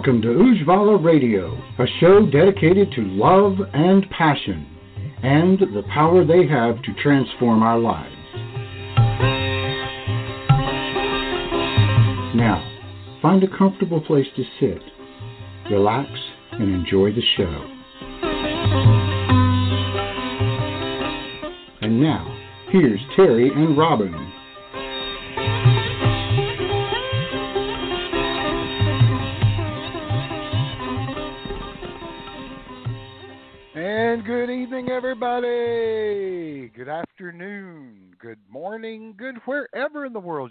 Welcome to Ujjvala Radio, a show dedicated to love and passion and the power they have to transform our lives. Now, find a comfortable place to sit, relax, and enjoy the show. And now, here's Terry and Robin.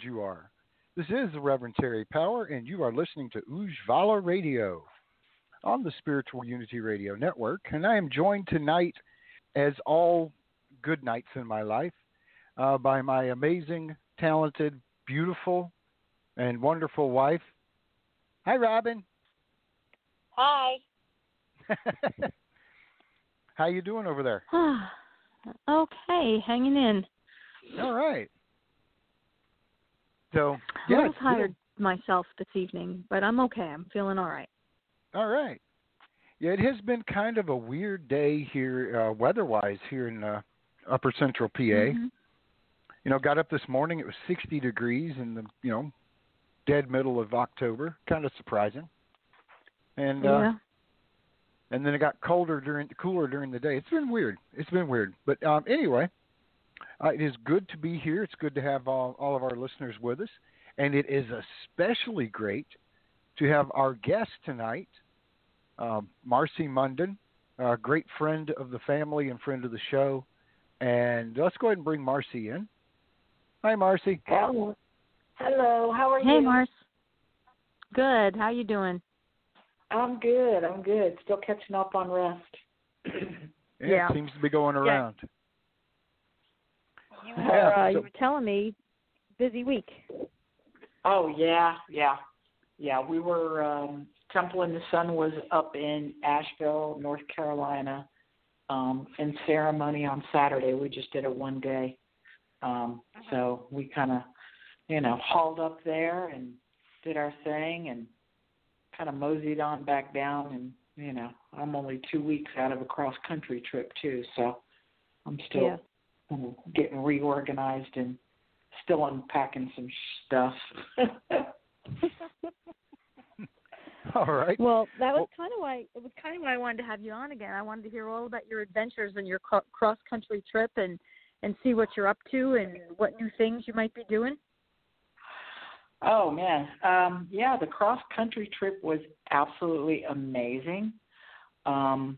You are. This is the Reverend Terry Power, and you are listening to Ujjvala Radio on the Spiritual Unity Radio Network. And I am joined tonight, as all good nights in my life, uh, by my amazing, talented, beautiful, and wonderful wife. Hi, Robin. Hi. How you doing over there? okay, hanging in. All right. So A yeah, little it's tired myself this evening, but I'm okay. I'm feeling all right. All right. Yeah, it has been kind of a weird day here, uh, weather-wise, here in uh, Upper Central PA. Mhm. You know, got up this morning; it was 60 degrees in the you know dead middle of October. Kind of surprising. And uh, and then it got colder during cooler during the day. It's been weird. It's been weird. But um, anyway, uh, it is good to be here. It's good to have all, all of our listeners with us, and it is especially great to have our guest tonight, um, Marci Munden, a great friend of the family and friend of the show. And let's go ahead and bring Marci in. Hi, Marci. Hello. Hello. How are you? Hey, you? Mars. Good. How are you doing? I'm good. I'm good. Still catching up on rest. Yeah, Yeah. It seems to be going around. You were uh, you were telling me busy week. oh yeah, yeah, yeah. We were um, Temple in the Sun was up in Asheville, North Carolina, um, in ceremony on Saturday. We just did it one day, um, so we kind of, you know, hauled up there and did our thing and kind of moseyed on back down. And you know, I'm only two weeks out of a cross country trip too, so I'm still Yeah. Kind getting reorganized and still unpacking some stuff. All right. Well, that was Well- kind of why it was kind of why I wanted to have you on again. I wanted to hear all about your adventures and your cro- cross country trip and and see what you're up to and what new things you might be doing. oh man, um, yeah, the cross country trip was absolutely amazing. Um,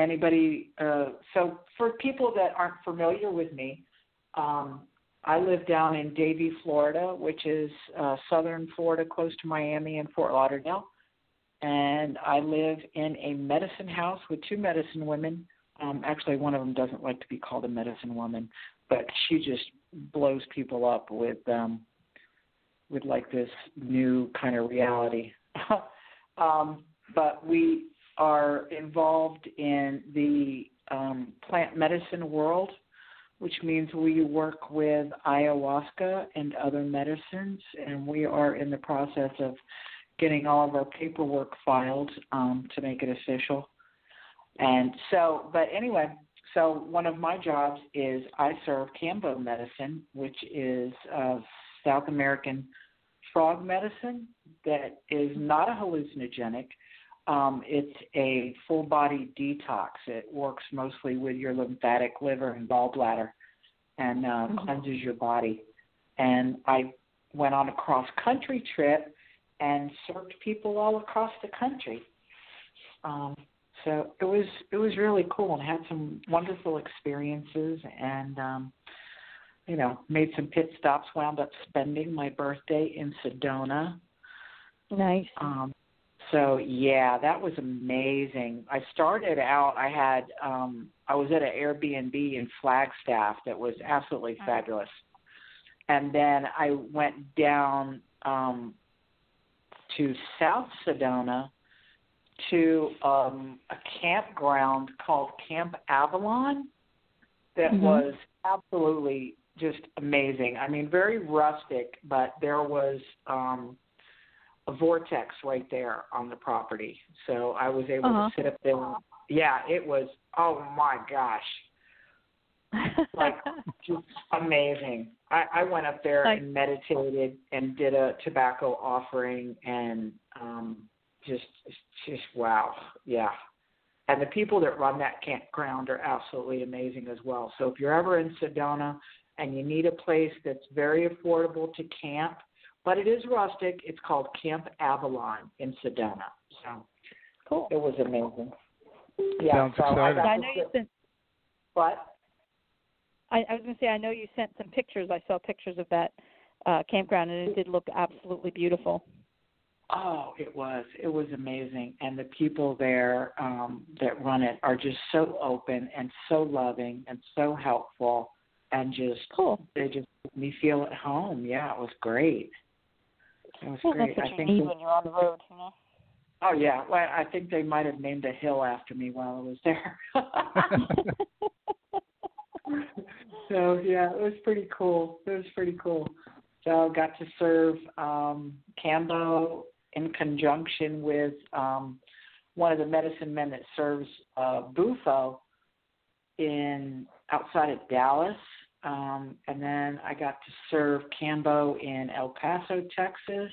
anybody? Uh, so for people that aren't familiar with me, um, I live down in Davie, Florida, which is uh, southern Florida, close to Miami and Fort Lauderdale. And I live in a medicine house with two medicine women. Um, actually, one of them doesn't like to be called a medicine woman, but she just blows people up with um, with like this new kind of reality. um, but we are involved in the um, plant medicine world which means we work with ayahuasca and other medicines, and we are in the process of getting all of our paperwork filed um, to make it official. And so, but anyway, so one of my jobs is I serve Kambo medicine, which is uh, South American frog medicine that is not a hallucinogenic. Um, it's a full body detox. It works mostly with your lymphatic liver and gallbladder and uh, mm-hmm. cleanses your body. And I went on a cross country trip and served people all across the country. Um, so it was it was really cool and had some wonderful experiences and um you know made some pit stops wound up spending my birthday in sedona nice um so yeah that was amazing i started out i had um i was at an airbnb in flagstaff that was absolutely fabulous and then i went down um to south sedona to um, a campground called Camp Avalon that mm-hmm. was absolutely just amazing. I mean, very rustic, but there was um, a vortex right there on the property. So I was able uh-huh. to sit up there. Yeah, it was, oh my gosh. like just amazing. I, I went up there like, and meditated and did a tobacco offering and um just just wow, yeah. And the people that run that campground are absolutely amazing as well. So if you're ever in Sedona and you need a place that's very affordable to camp, but it is rustic, it's called Camp Avalon in Sedona. So cool. It was amazing. Yeah, Sounds so exciting. I, I know you sent. What? I, I was going to say I know you sent some pictures. I saw pictures of that uh, campground, and it did look absolutely beautiful. Oh, it was. It was amazing. And the people there um, that run it are just so open and so loving and so helpful and just cool. They just made me feel at home. Yeah, it was great. It was well, great. That's what I think you need they, when you're on the road, you know. Oh yeah, well I think they might have named a hill after me while I was there. so yeah, it was pretty cool. It was pretty cool. So got to serve um Kambo in conjunction with um, one of the medicine men that serves uh, Bufo in outside of Dallas. Um, and then I got to serve Kambo in El Paso, Texas.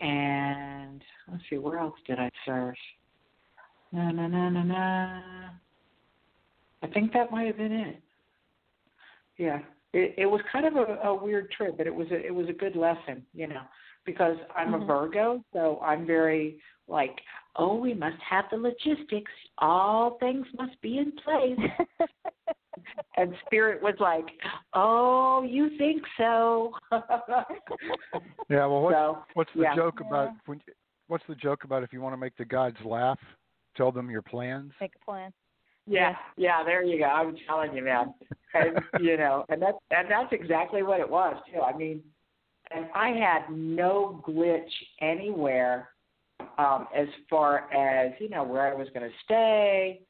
And let's see, where else did I serve? Na na na na na. I think that might have been it. Yeah, it, it was kind of a, a weird trip, but it was a, it was a good lesson, you know because I'm mm-hmm. a Virgo, so I'm very like, oh, we must have the logistics. All things must be in place. and Spirit was like, oh, you think so? yeah. Well, what's, so, what's the yeah. joke about? When, what's the joke about if you want to make the gods laugh? Tell them your plans. Make a plan. Yeah, yeah, there you go. I'm telling you, man. And you know, and that's and that's exactly what it was too. I mean, and I had no glitch anywhere um, as far as you know where I was going to stay,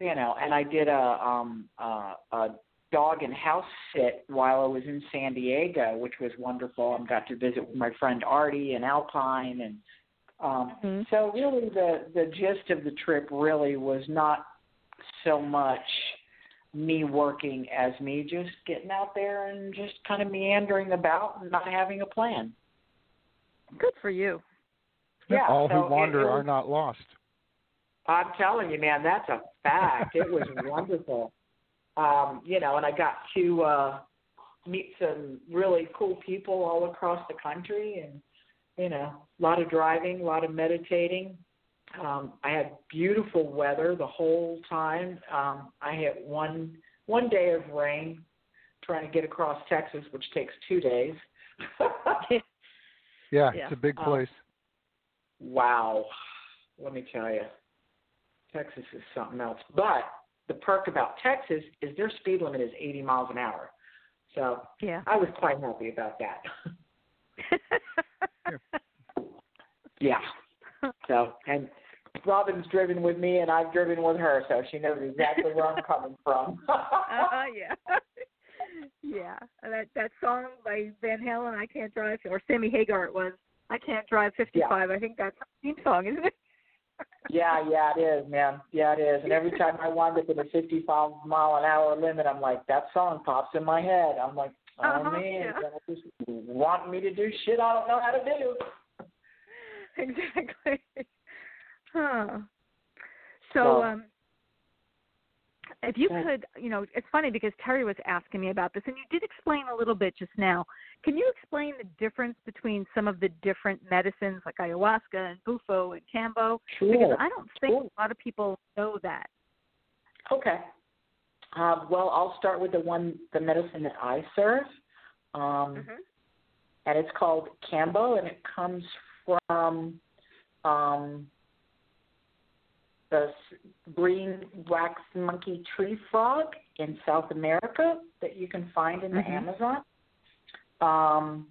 you know. And I did a um, a, a dog and house sit while I was in San Diego, which was wonderful. And got to visit with my friend Artie and Alpine, and um, mm-hmm. so really the the gist of the trip really was not so much me working as me just getting out there and just kind of meandering about and not having a plan. Good for you. Yeah, all so who wander it, it was, are not lost. I'm telling you, man, that's a fact. it was wonderful. Um, you know, and I got to uh meet some really cool people all across the country and you know, a lot of driving, a lot of meditating, um, I had beautiful weather the whole time. Um, I had one one day of rain trying to get across Texas, which takes two days. yeah, yeah, it's a big um, place. Um, wow, let me tell you, Texas is something else. But the perk about Texas is their speed limit is 80 miles an hour. So yeah, I was quite happy about that. yeah. So and Robin's driven with me and I've driven with her, so she knows exactly where I'm coming from. uh, yeah. yeah. That that song by Van Halen, I Can't Drive, or Sammy Hagar it was, I Can't Drive 55. Yeah. I think that's a theme song, isn't it? Yeah, yeah, it is, man. Yeah, it is. And every time I wind up in a 55 mile an hour limit, I'm like, that song pops in my head. I'm like, Oh Uh-huh, man, yeah. just want me to do shit I don't know how to do. exactly. Huh. So, Well- um, if you could, you know, it's funny because Terry was asking me about this, and you did explain a little bit just now. Can you explain the difference between some of the different medicines like ayahuasca and bufo and kambo? Sure. Because I don't think Sure. a lot of people know that. Okay. Uh, well, I'll start with the one, the medicine that I serve, um, Mm-hmm. and it's called Kambo, and it comes from um, the green wax monkey tree frog in South America that you can find in the Mhm. Amazon. Um,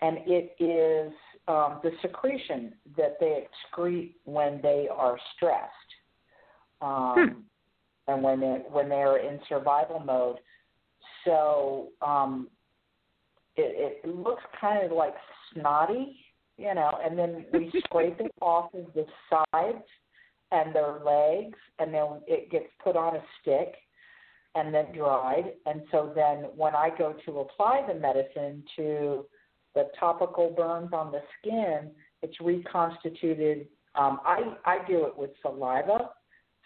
and it is um, the secretion that they excrete when they are stressed. Um, and when they when they're in survival mode. So um, it, it looks kind of like snotty, you know, and then we scrape it off of the sides and their legs, and then it gets put on a stick and then dried. And so then when I go to apply the medicine to the topical burns on the skin, it's reconstituted. Um, I I do it with saliva.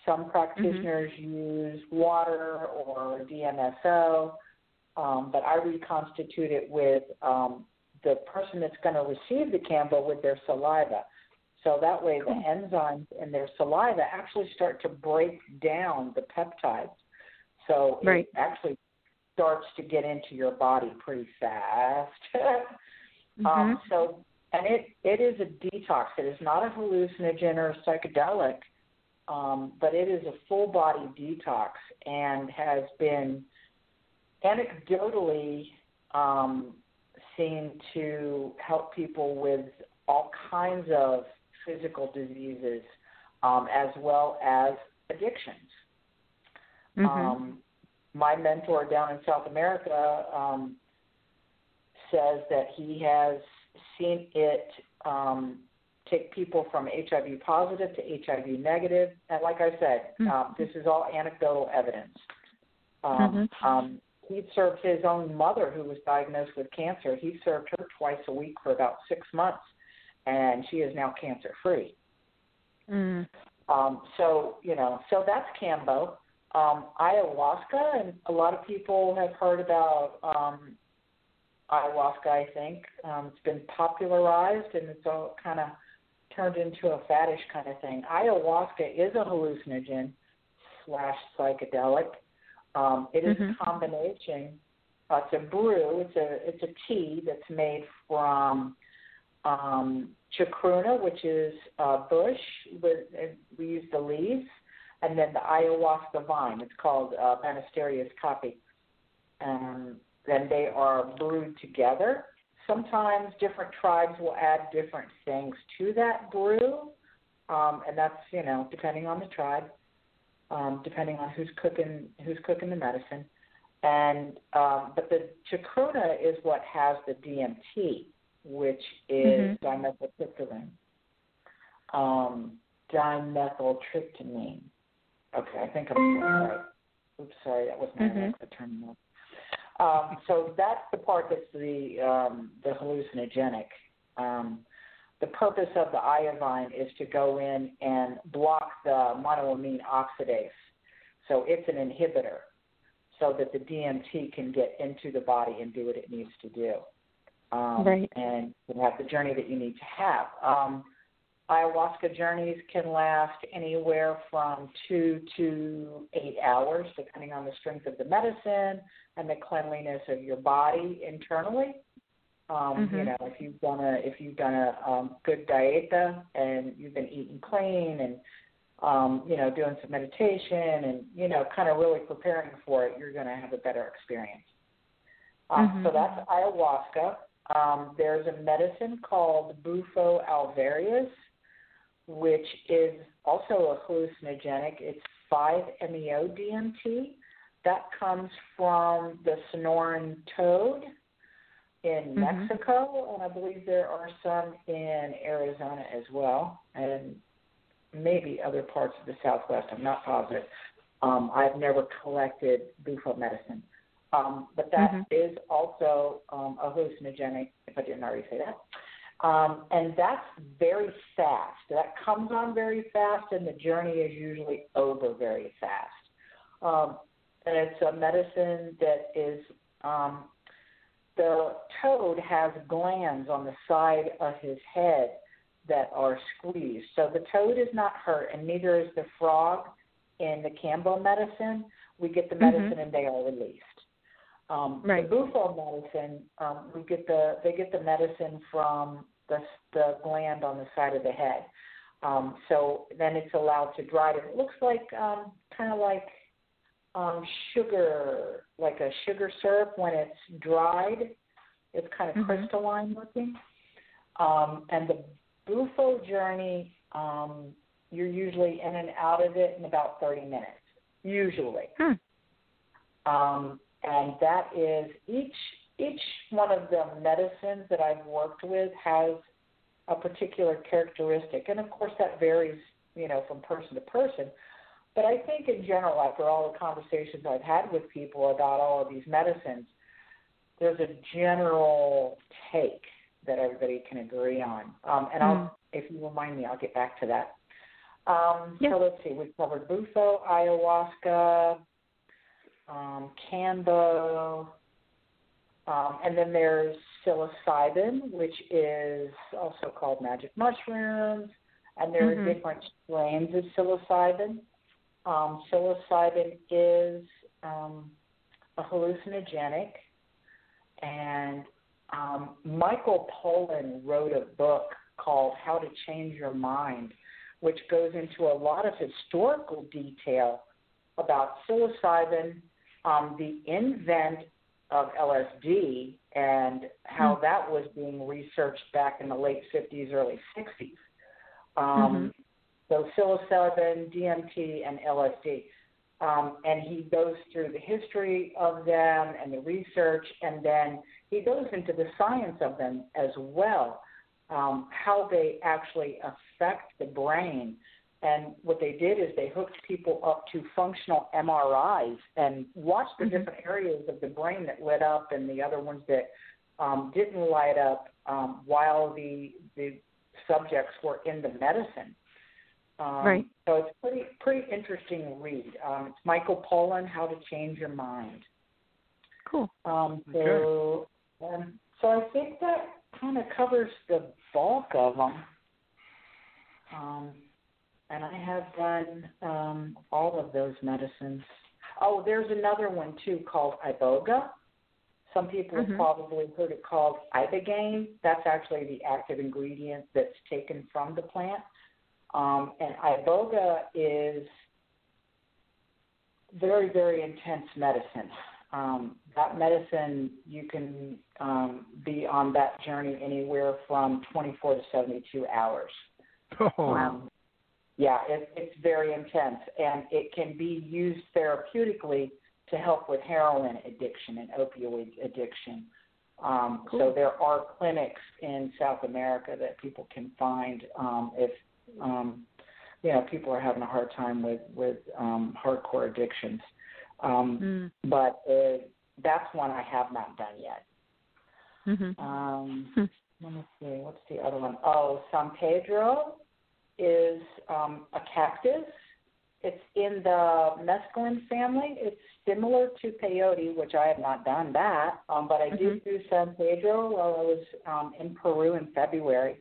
Some practitioners use water or DMSO, um, but I reconstitute it with um, the person that's going to receive the Kambo with their saliva. So that way, the enzymes in their saliva actually start to break down the peptides. So Right. it actually starts to get into your body pretty fast. Mm-hmm. Um, so, and it it is a detox. It is not a hallucinogen or a psychedelic, um, but it is a full body detox and has been anecdotally um, seen to help people with all kinds of physical diseases um, as well as addictions. Mhm. Um, my mentor down in South America um, says that he has seen it um, take people from HIV positive to HIV negative. And like I said, Mhm. um, this is all anecdotal evidence. Um, Mhm. um, he served his own mother, who was diagnosed with cancer. He served her twice a week for about six months, and she is now cancer free. Mm. Um, so you know, so that's Kambo. Um, ayahuasca, and a lot of people have heard about um, ayahuasca. I think um, it's been popularized, and it's all kind of turned into a faddish kind of thing. Ayahuasca is a hallucinogen slash psychedelic. Um, it is Mhm. a combination. Uh, it's a brew. It's a it's a tea that's made from um, chacruna, which is uh, bush. With, we use the leaves, and then the ayahuasca vine. It's called uh, Banisterius caapi. Um, then they are brewed together. Sometimes different tribes will add different things to that brew, um, and that's you know depending on the tribe, um, depending on who's cooking who's cooking the medicine. And um, but the chacruna is what has the DMT, which is dimethyltryptamine. Um, dimethyltryptamine. Okay, I think I'm right. Oops, sorry, that was my Mhm. Alexa turning off. Um, so that's the part that's the um, the hallucinogenic. Um, the purpose of the iodine is to go in and block the monoamine oxidase. So it's an inhibitor, so that the DMT can get into the body and do what it needs to do, um, Right. and you have the journey that you need to have. Um, ayahuasca journeys can last anywhere from two to eight hours, depending on the strength of the medicine and the cleanliness of your body internally. Um, You Mhm. know, if you've done a if you've done a um, good dieta and you've been eating clean and um, you know doing some meditation and you know kind of really preparing for it, you're going to have a better experience. Um, So Mhm. that's ayahuasca. Um, there's a medicine called Bufo alvarius, which is also a hallucinogenic. It's 5-MeO DMT. That comes from the Sonoran toad in Mhm. Mexico, and I believe there are some in Arizona as well, and maybe other parts of the Southwest. I'm not positive. Um, I've never collected bufo medicine. Um, but that Mhm. is also um, a hallucinogenic, if I didn't already say that. Um, and that's very fast. That comes on very fast, and the journey is usually over very fast. Um, and it's a medicine that is um, the toad has glands on the side of his head that are squeezed. So the toad is not hurt, and neither is the frog in the Kambo medicine. We get the Mhm. medicine and they are released. Um, Right. The Bufo medicine, um, we get the they get the medicine from the the gland on the side of the head. Um, so then it's allowed to dry. It looks like um, kind of like um, sugar, like a sugar syrup when it's dried. It's kind of Mhm. crystalline looking. Um, and the Bufo journey, um, you're usually in and out of it in about 30 minutes, usually. Hmm. Um, and that is each each one of the medicines that I've worked with has a particular characteristic, and of course that varies, you know, from person to person. But I think in general, after all the conversations I've had with people about all of these medicines, there's a general take that everybody can agree on. Um, and I'll, Mm. if you remind me, I'll get back to that. Um, Yeah. So let's see, we've covered Bufo, ayahuasca, um, Kambo, um, and then there's psilocybin, which is also called magic mushrooms, and there Mhm. are different strains of psilocybin. Um, psilocybin is um, a hallucinogenic, and um, Michael Pollan wrote a book called How to Change Your Mind, which goes into a lot of historical detail about psilocybin, um, the invent of LSD, and how Hmm. that was being researched back in the late 50s, early 60s. Um, So psilocybin, DMT, and LSD. Um, and he goes through the history of them and the research, and then he goes into the science of them as well, um, how they actually affect the brain. And what they did is they hooked people up to functional MRIs and watched the Mhm. different areas of the brain that lit up and the other ones that um, didn't light up um, while the the subjects were in the medicine. Um, Right. So it's pretty pretty interesting read. Um, it's Michael Pollan, How to Change Your Mind. Cool. Um, so, um, so I think that kind of covers the bulk of them. Um, and I have done um, all of those medicines. Oh, there's another one too called iboga. Some people Mhm. have probably heard it called ibogaine. That's actually the active ingredient that's taken from the plant. Um, and iboga is very, very intense medicine. Um, that medicine, you can um, be on that journey anywhere from 24 to 72 hours. Oh, Um, yeah, it, it's very intense, and it can be used therapeutically to help with heroin addiction and opioid addiction. Um, So there are clinics in South America that people can find um, if um, you know people are having a hard time with with um, hardcore addictions. Um, Mm. But uh, that's one I have not done yet. Mhm. Um, Hmm. let me see. What's the other one? Oh, San Pedro is um, a cactus. It's in the mescaline family. It's similar to peyote, which I have not done that, um, but I did do San Pedro while I was um, in Peru in February.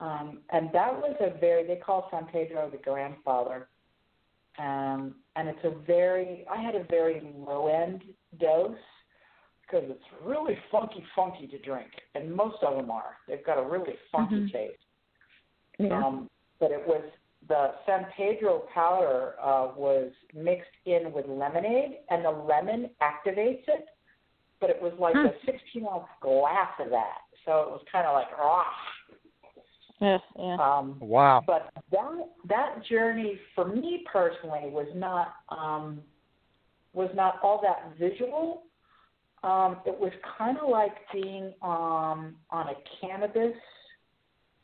Um, and that was a very, they call San Pedro the grandfather. Um, and it's a very, I had a very low end dose because it's really funky, funky to drink, and most of them are. They've got a really funky Mhm. taste. Yeah. Um, but it was the San Pedro powder uh, was mixed in with lemonade, and the lemon activates it. But it was like Hmm. a 16 ounce glass of that, so it was kind of like ah. yeah. Yeah. Um, wow. but that that journey for me personally was not um, was not all that visual. Um, it was kind of like being um, on a cannabis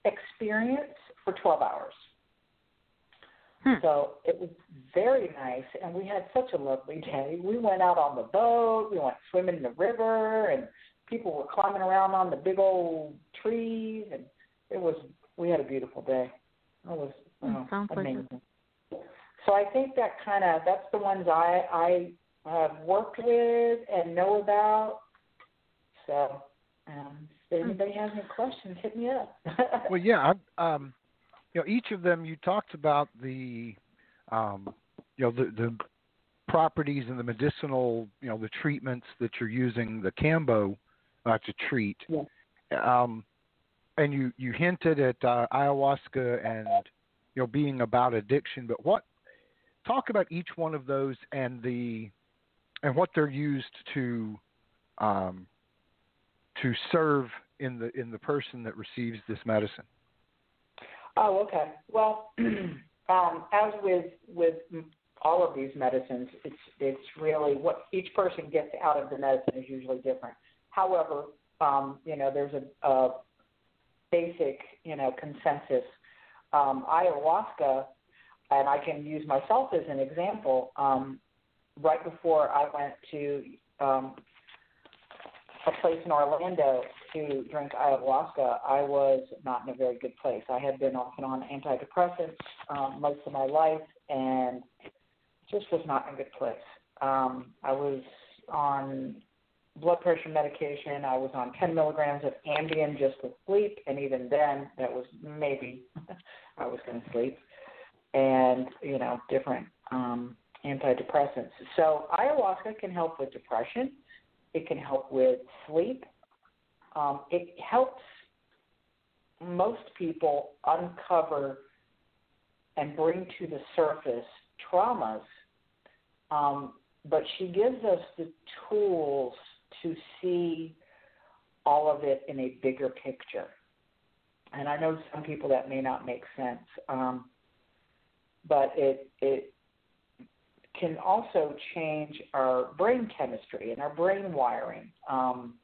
experience for 12 hours. Hmm. So it was very nice, and we had such a lovely day. We went out on the boat, we went swimming in the river, and people were climbing around on the big old trees, and it was. We had a beautiful day. It was oh, sounds amazing. Like so I think that kind of that's the ones I I have worked with and know about. So um, if anybody has any questions, hit me up. well, yeah, I, um, you know, each of them you talked about the, um, you know, the the properties and the medicinal, you know, the treatments that you're using the Kambo uh, to treat. Yeah. Um, and you you hinted at uh, ayahuasca and you know being about addiction, but what? Talk about each one of those and the and what they're used to um, to serve in the in the person that receives this medicine. Oh, okay. Well, um, as with with all of these medicines, it's it's really what each person gets out of the medicine is usually different. However, um, you know, there's a, a basic you know consensus. Um, ayahuasca, and I can use myself as an example. Um, right before I went to um, a place in Orlando to drink ayahuasca, I was not in a very good place. I had been off and on antidepressants um, most of my life, and just was not in a good place. Um, I was on blood pressure medication. I was on 10 milligrams of Ambien just to sleep, and even then, that was maybe I was going to sleep, and you know, different um, antidepressants. So ayahuasca can help with depression. It can help with sleep. Um, it helps most people uncover and bring to the surface traumas, um, but she gives us the tools to see all of it in a bigger picture. And I know some people that may not make sense, um, but it it can also change our brain chemistry and our brain wiring. Um,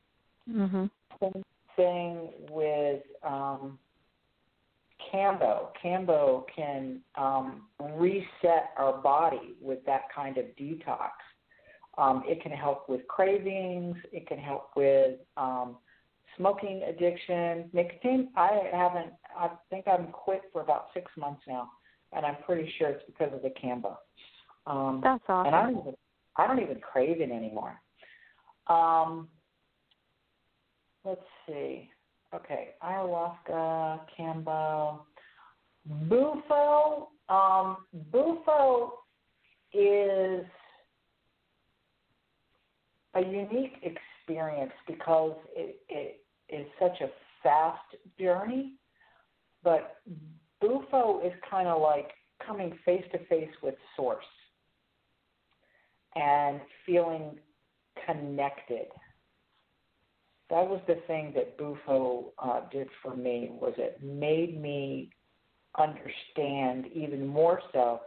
mm-hmm. Same thing with um, Kambo. Kambo can um, reset our body with that kind of detox. Um, it can help with cravings. It can help with um, smoking addiction. Nicotine, I haven't, I think I'm quit for about six months now, and I'm pretty sure it's because of the Kambo. Um, That's awesome. And I don't even I don't even crave it anymore. Um, let's see. Okay, ayahuasca, Kambo, Bufo. Um, Bufo is a unique experience because it, it is such a fast journey, but Bufo is kind of like coming face to face with Source and feeling connected. That was the thing that Bufo uh, did for me was it made me understand even more so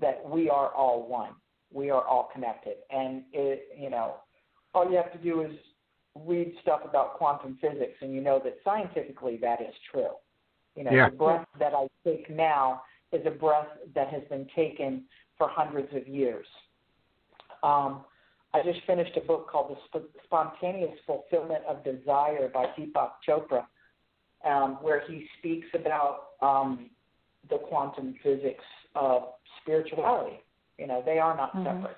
that we are all one. We are all connected, and it, you know, all you have to do is read stuff about quantum physics, and you know that scientifically that is true. You know, yeah. the breath that I take now is a breath that has been taken for hundreds of years. Um, I just finished a book called The Sp- Spontaneous Fulfillment of Desire by Deepak Chopra, um, where he speaks about um, the quantum physics of spirituality. You know, they are not Mhm. separate.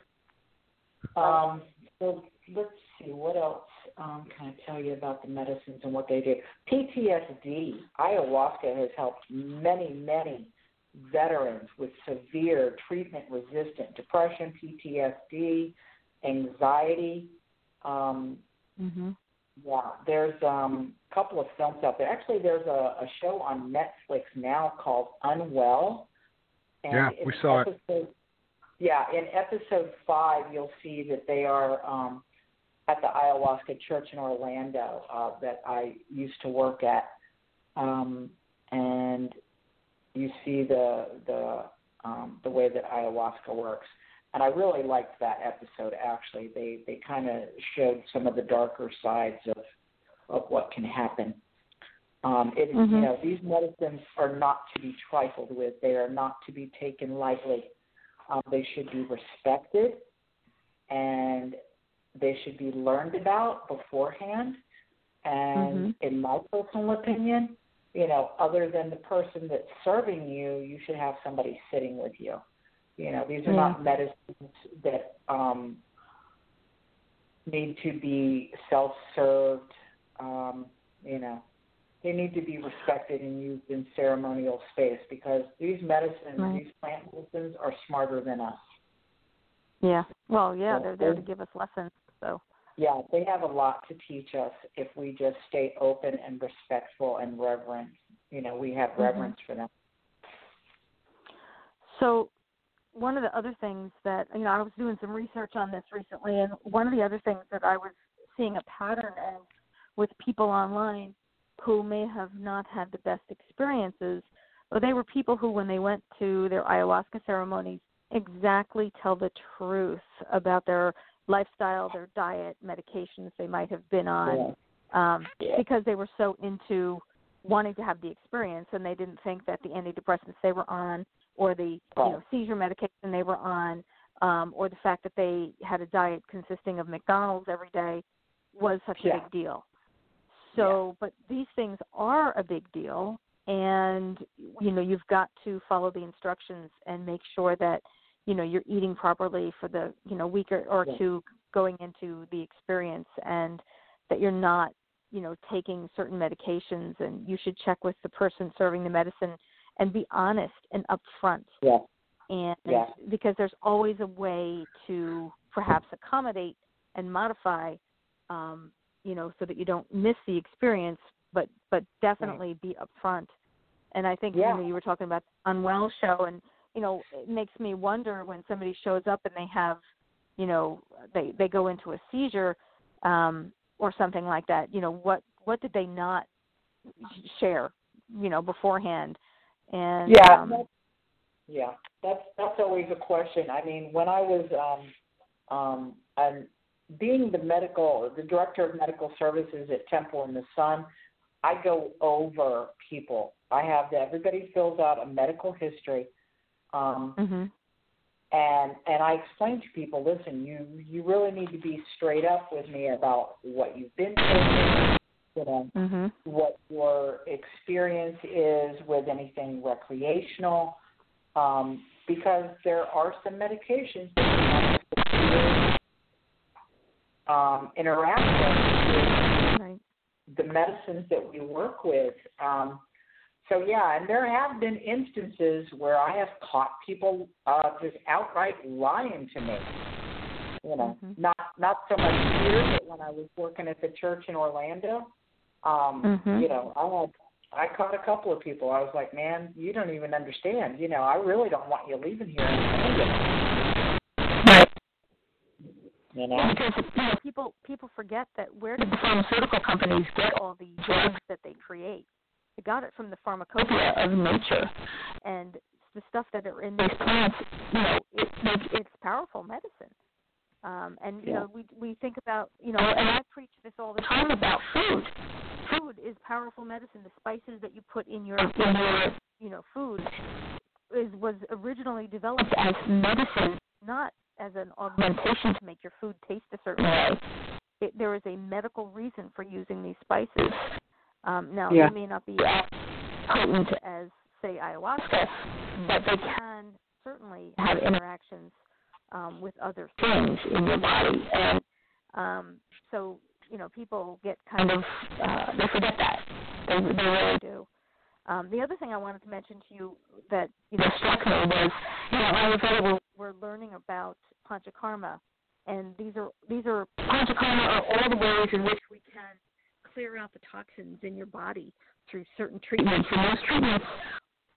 Um, so let's see, what else um, can I tell you about the medicines and what they do? PTSD, ayahuasca has helped many, many veterans with severe treatment resistant depression, PTSD, anxiety. Um, Mm-hmm. yeah, there's um, a couple of films out there. Actually, there's a, a show on Netflix now called Unwell. And Yeah, we saw it. episode, Yeah, in episode five, you'll see that they are um, at the ayahuasca church in Orlando uh, that I used to work at, um, and you see the the um, the way that ayahuasca works. And I really liked that episode. Actually, they they kind of showed some of the darker sides of of what can happen. Um, it, Mhm. You know, these medicines are not to be trifled with. They are not to be taken lightly. Um, they should be respected, and they should be learned about beforehand. And in my personal opinion, you know, other than the person that's serving you, you should have somebody sitting with you. You know, these are not medicines that um, need to be self-served. Um, you know, they need to be respected and used in ceremonial space because these medicines, Right. these plant medicines, are smarter than us. Yeah. Well, yeah, Yeah. they're there to give us lessons. So. Yeah, they have a lot to teach us if we just stay open and respectful and reverent. You know, we have Mhm. reverence for them. So, one of the other things that you know, I was doing some research on this recently, and one of the other things that I was seeing a pattern in with people online who may have not had the best experiences, but they were people who, when they went to their ayahuasca ceremonies, exactly tell the truth about their lifestyle, their diet, medications they might have been on, um, Yeah. because they were so into wanting to have the experience, and they didn't think that the antidepressants they were on, or the you know seizure medication they were on, um, or the fact that they had a diet consisting of McDonald's every day was such a big deal. So, but these things are a big deal, and you know you've got to follow the instructions and make sure that you know you're eating properly for the you know week or, or Yeah. two going into the experience, and that you're not you know taking certain medications, and you should check with the person serving the medicine and be honest and upfront Yeah. and Yeah. because there's always a way to perhaps accommodate and modify um you know so that you don't miss the experience but but definitely be upfront and i think Yeah. you know you were talking about the unwell show and you know it makes me wonder when somebody shows up and they have you know they they go into a seizure um or something like that you know what what did they not share you know beforehand and Yeah, um, that's- Yeah, that's that's always a question. I mean, when I was um, um, and being the medical, the director of medical services at Temple in the Sun, I go over people. I have that everybody fills out a medical history, um, mhm and and I explain to people, listen, you you really need to be straight up with me about what you've been through, you know, mhm what your experience is with anything recreational, um, because there are some medications that have um, interact right with the medicines that we work with. Um, so yeah, and there have been instances where I have caught people uh, just outright lying to me. You know, Mhm. not not so much here, but when I was working at the church in Orlando, um, Mhm. you know, I had I caught a couple of people. I was like, man, you don't even understand. You know, I really don't want you leaving here. You know, because you know, people people forget that where did the pharmaceutical companies get all the drugs that they create? They got it from the pharmacopoeia of nature, and the stuff that are in these plants. You know, it, it's it's powerful medicine. Um, and you Yeah. know, we we think about you know, and I preach this all the time about food. Food is powerful medicine. The spices that you put in your in your you know food is was originally developed as medicine, not as an augmentation to make your food taste a certain way. It, there is a medical reason for using these spices. Um, now, Yeah. they may not be as potent as, say, ayahuasca, but they can certainly have interactions um, with other things in your body. And um, so, you know, people get kind of, uh, they forget that. They, they really do. Um, the other thing I wanted to mention to you that you know struck me was, you know, Ayurveda we're, we're learning about panchakarma, and these are these are panchakarma are all the ways in which we can clear out the toxins in your body through certain treatments, and those treatments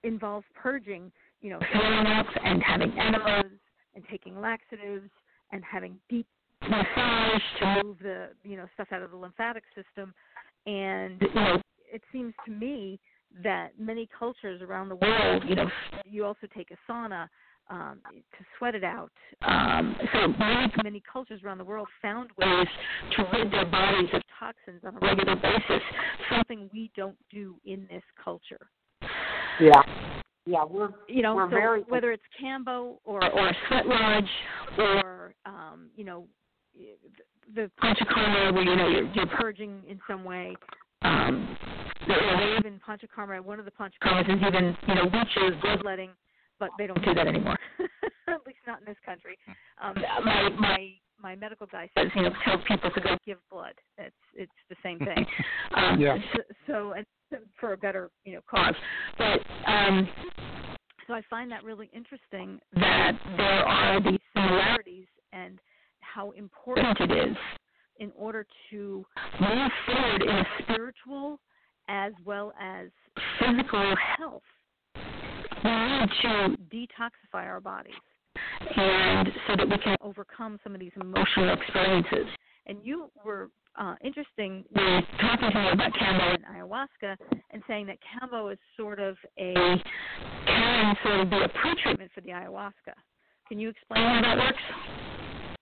involve purging, you know, throwing up and having enemas and taking laxatives and having deep massage to move the you know stuff out of the lymphatic system, and you know it seems to me that many cultures around the world, you know, you also take a sauna, um, to sweat it out. Um, so many, many cultures around the world found ways to rid their bodies of toxins on a regular basis, something we don't do in this culture. Yeah. Yeah, we're you know we're so very whether it's Kambo or or sweat lodge or um, you know the panchakarma where you know you're, you're purging in some way. Um, they even panchakarma. One of the panchakarmas is even you know leeches, bloodletting, but they don't do that anymore. At least not in this country. Um, my my my medical guy says you know tell people to go give blood. It's it's the same thing. Um, Yeah. So, so and for a better you know cause, but um, so I find that really interesting that there are these similarities and how important it is in order to move forward in a spiritual as well as physical health. We need to detoxify our bodies and so that we can overcome some of these emotional experiences. And you were uh, interesting with talking to me about Kambo and ayahuasca and saying that Kambo is sort of a can sort of be a pre-treatment for the ayahuasca. Can you explain how that works?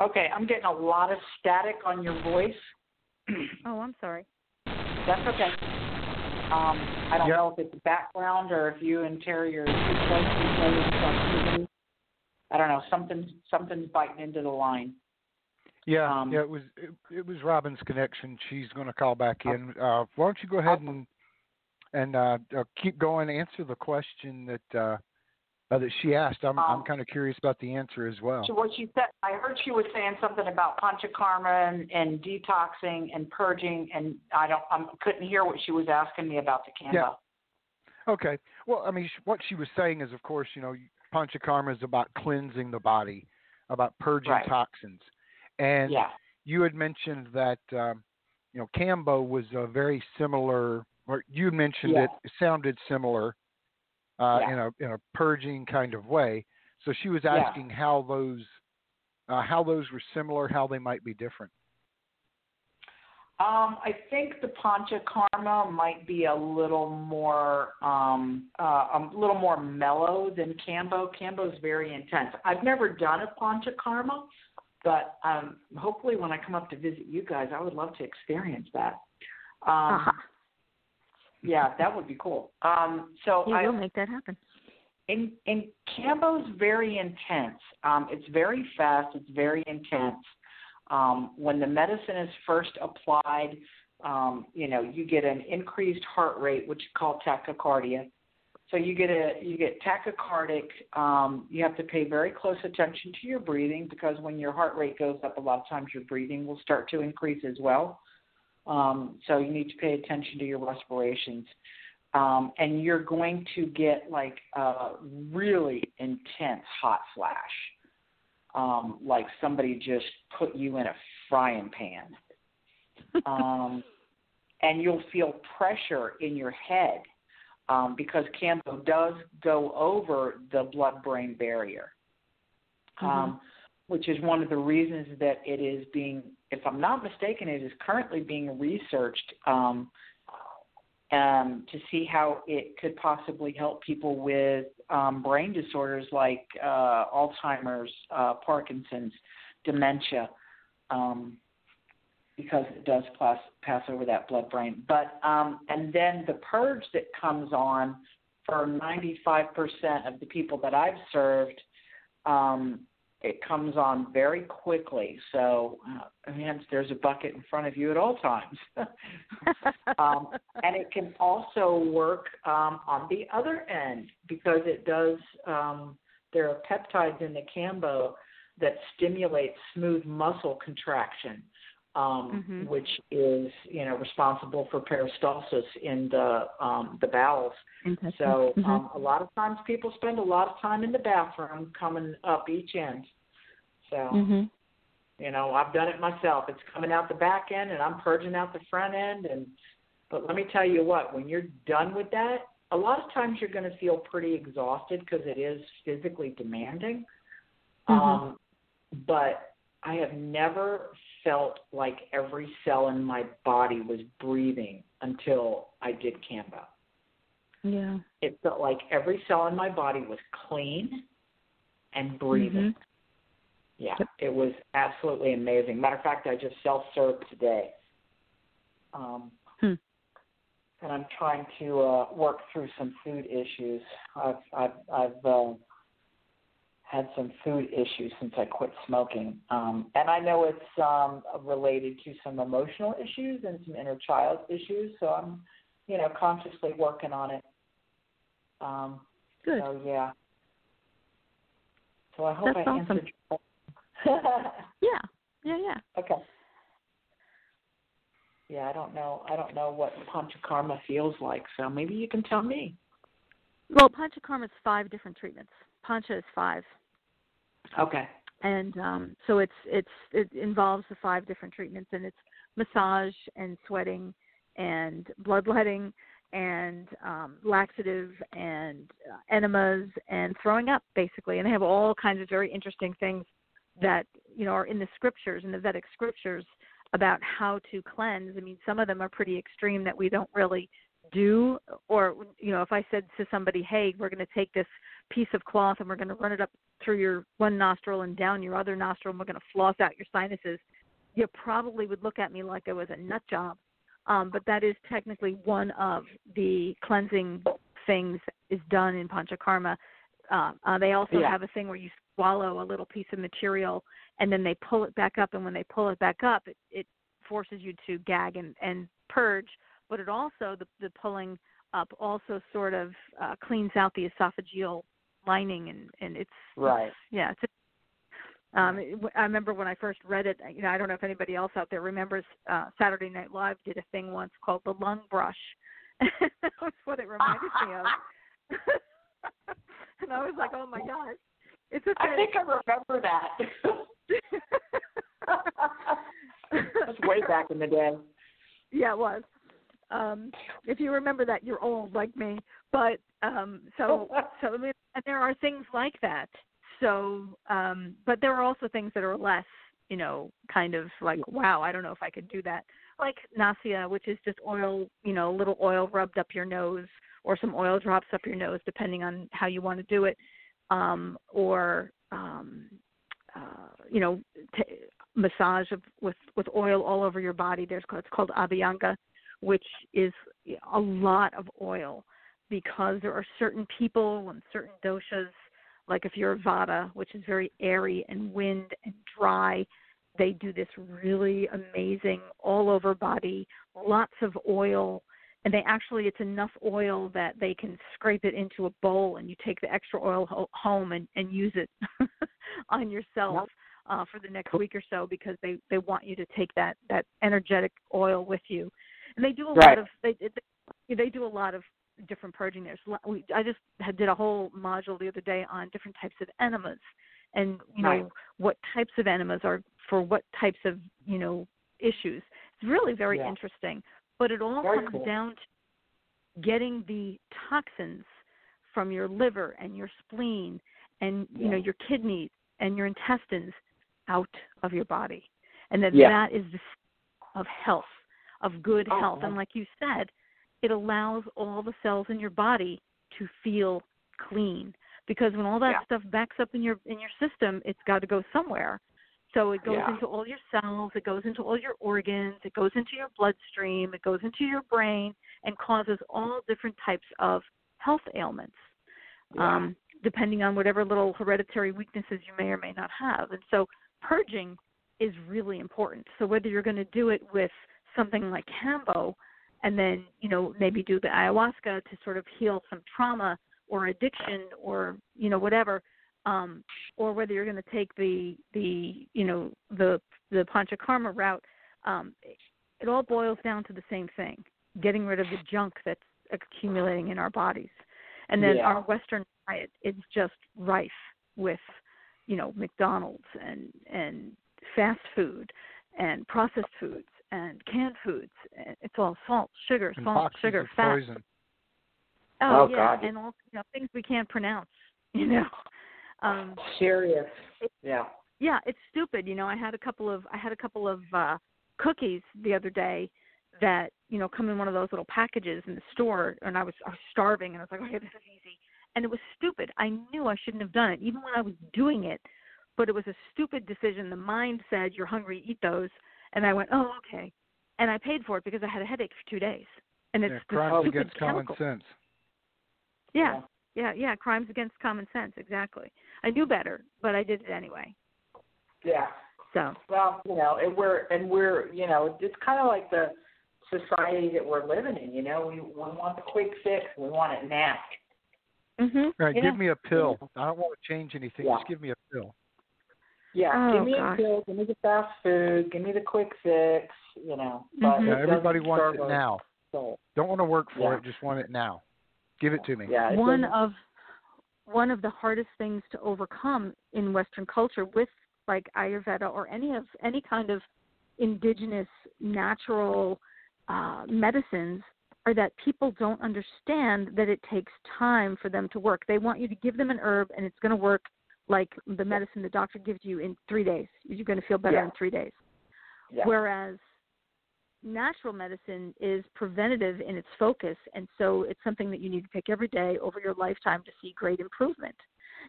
Okay, I'm getting a lot of static on your voice. Oh, I'm sorry. That's okay. Um, I don't Yep. know if it's background or if you and Terry are too close to each other. I don't know. Something something's biting into the line. Yeah, Um, yeah, it was it, it was Robin's connection. She's going to call back in. Uh, why don't you go ahead and and uh, uh, keep going? Answer the question that uh, that she asked. I'm I'm Um, kind of curious about the answer as well. So what she said, I heard she was saying something about panchakarma and, and detoxing and purging, and I don't, I couldn't hear what she was asking me about the Kambo. Yeah. Okay. Well, I mean, sh- what she was saying is, of course, you know, panchakarma is about cleansing the body, about purging Right. toxins, and Yeah. you had mentioned that um, you know Kambo was a very similar, or you mentioned Yeah. it, it sounded similar uh, Yeah. in a in a purging kind of way. So she was Yeah. asking how those uh, how those were similar, how they might be different. Um, I think the panchakarma might be a little more um, uh, a little more mellow than Kambo. Kambo's very intense. I've never done a panchakarma, but um, hopefully when I come up to visit you guys, I would love to experience that. Um, Uh-huh. Yeah, that would be cool. Um, so Yeah, I, we'll make that happen. and and Kambo's very intense. Um, it's very fast. It's very intense. Um, when the medicine is first applied, um, you know, you get an increased heart rate, which is called tachycardia. So you get a you get tachycardic. Um, you have to pay very close attention to your breathing because when your heart rate goes up, a lot of times your breathing will start to increase as well. Um, so you need to pay attention to your respirations. Um, and you're going to get like a really intense hot flash, um, like somebody just put you in a frying pan, um, and you'll feel pressure in your head um, because Kambo does go over the blood-brain barrier, um, which is one of the reasons that it is being, if I'm not mistaken, it is currently being researched. Um, um, to see how it could possibly help people with um, brain disorders like uh, Alzheimer's, uh, Parkinson's, dementia, um, because it does pass, pass over that blood brain. But um, and then the purge that comes on for 95% of the people that I've served, um, it comes on very quickly. So, uh, hence, there's a bucket in front of you at all times. um, and it can also work um, on the other end because it does. Um, there are peptides in the Kambo that stimulate smooth muscle contraction, um, Mhm. which is you know responsible for peristalsis in the um, the bowels. So Mhm. um, a lot of times people spend a lot of time in the bathroom coming up each end. So Mhm. you know, I've done it myself. It's coming out the back end and I'm purging out the front end and but let me tell you what, when you're done with that, a lot of times you're going to feel pretty exhausted because it is physically demanding. Mhm. Um but I have never felt like every cell in my body was breathing until I did Kambo. Yeah. It felt like every cell in my body was clean and breathing. Mhm. Yeah, Yep. it was absolutely amazing. Matter of fact, I just self served today. Um, Hmm. And I'm trying to uh, work through some food issues. I've I've I've uh, had some food issues since I quit smoking, um, and I know it's um, related to some emotional issues and some inner child issues. So I'm, you know, consciously working on it. Um, Good. so yeah. So I hope That's I awesome. answered. your Yeah. Yeah, yeah. okay. Yeah, I don't know. I don't know what panchakarma feels like. So maybe you can tell me. Well, Panchakarma is five different treatments. Pancha is five. Okay. and um, so it's it's it involves the five different treatments, and it's massage and sweating and bloodletting and um, laxative and uh, enemas and throwing up, basically. And they have all kinds of very interesting things that you know are in the scriptures, in the Vedic scriptures, about how to cleanse. I mean, some of them are pretty extreme that we don't really do or you know if i said to somebody hey we're going to take this piece of cloth and we're going to run it up through your one nostril and down your other nostril and we're going to floss out your sinuses you probably would look at me like I was a nut job. Um, but that is technically one of the cleansing things is done in panchakarma uh, uh, they also Yeah. have a thing where you swallow a little piece of material and then they pull it back up and when they pull it back up it, it forces you to gag and, and purge. But it also the, the pulling up also sort of uh, cleans out the esophageal lining and and it's Right. yeah it's um i remember when i first read it you know i don't know if anybody else out there remembers uh saturday night live did a thing once called the lung brush that was what it reminded me of and i was like oh my gosh it's a I think I remember that. That's way back in the day. yeah it was um if you remember that you're old like me. But um so so and there are things like that. So um but there are also things that are less you know kind of like wow i don't know if i could do that. Like nasya which is just oil you know a little oil rubbed up your nose or some oil drops up your nose depending on how you want to do it. Um or um uh you know t- massage of with with oil all over your body. There's it's called abhyanga which is a lot of oil because there are certain people and certain doshas, like if you're a Vata, which is very airy and wind and dry, they do this really amazing all over body, lots of oil. And they actually, it's enough oil that they can scrape it into a bowl and you take the extra oil ho- home and, and use it on yourself uh, for the next week or so because they, they want you to take that, that energetic oil with you and they do a lot of they they they do a lot of different purging. There's we, I just had, did a whole module the other day on different types of enemas, and you know Right. what types of enemas are for what types of you know issues. It's really very Yeah. interesting, but it all Very comes cool. down to getting the toxins from your liver and your spleen and you know your kidneys and your intestines out of your body, and that Yeah. that is the of health of good Oh, health. And like you said, it allows all the cells in your body to feel clean because when all that Yeah. stuff backs up in your in your system, it's got to go somewhere. So it goes Yeah. into all your cells, it goes into all your organs, it goes into your bloodstream, it goes into your brain and causes all different types of health ailments. Yeah. Um depending on whatever little hereditary weaknesses you may or may not have. And so purging is really important. So whether you're going to do it with something like Kambo and then, you know, maybe do the ayahuasca to sort of heal some trauma or addiction or, you know, whatever, um, or whether you're going to take the the, you know, the the panchakarma route, um, it all boils down to the same thing, getting rid of the junk that's accumulating in our bodies. And then Yeah. our Western diet is just rife with, you know, McDonald's and and fast food and processed foods and canned foods. And It's all salt, sugar, and salt, boxes sugar, of fat. poison. Oh, Oh, yeah, God. and all you know things we can't pronounce. You know, um, Serious. Yeah. yeah, it's stupid. You know, I had a couple of I had a couple of uh cookies the other day that you know come in one of those little packages in the store, and I was I was starving, and I was like, okay, this is easy. And it was stupid. I knew I shouldn't have done it, even when I was doing it. But it was a stupid decision. The mind said, "You're hungry, eat those," and I went, "Oh, okay." And I paid for it because I had a headache for two days. And it's yeah, this crimes stupid against common sense. Yeah, yeah, yeah. Crimes against common sense. Exactly. I knew better, but I did it anyway. Yeah. So Well, you know, and we're and we're you know, it's kind of like the society that we're living in. You know, we we want the quick fix. We want it now. Mm-hmm. Right, yeah. give me a pill. I don't want to change anything. Yeah. Just give me a pill. Yeah, Oh, give me gosh. a pill, give me the fast food, give me the quick fix. You know, but Mhm. Yeah, everybody wants it now. soul. Don't want to work for Yeah. it. Just want it now. Give it to me. Yeah, one doesn't- of one of the hardest things to overcome in Western culture with like Ayurveda or any of any kind of indigenous natural uh, medicines are that people don't understand that it takes time for them to work. They want you to give them an herb and it's going to work like the medicine the doctor gives you in three days. You're going to feel better Yeah. in three days. yeah. Whereas natural medicine is preventative in its focus, and so it's something that you need to take every day over your lifetime to see great improvement.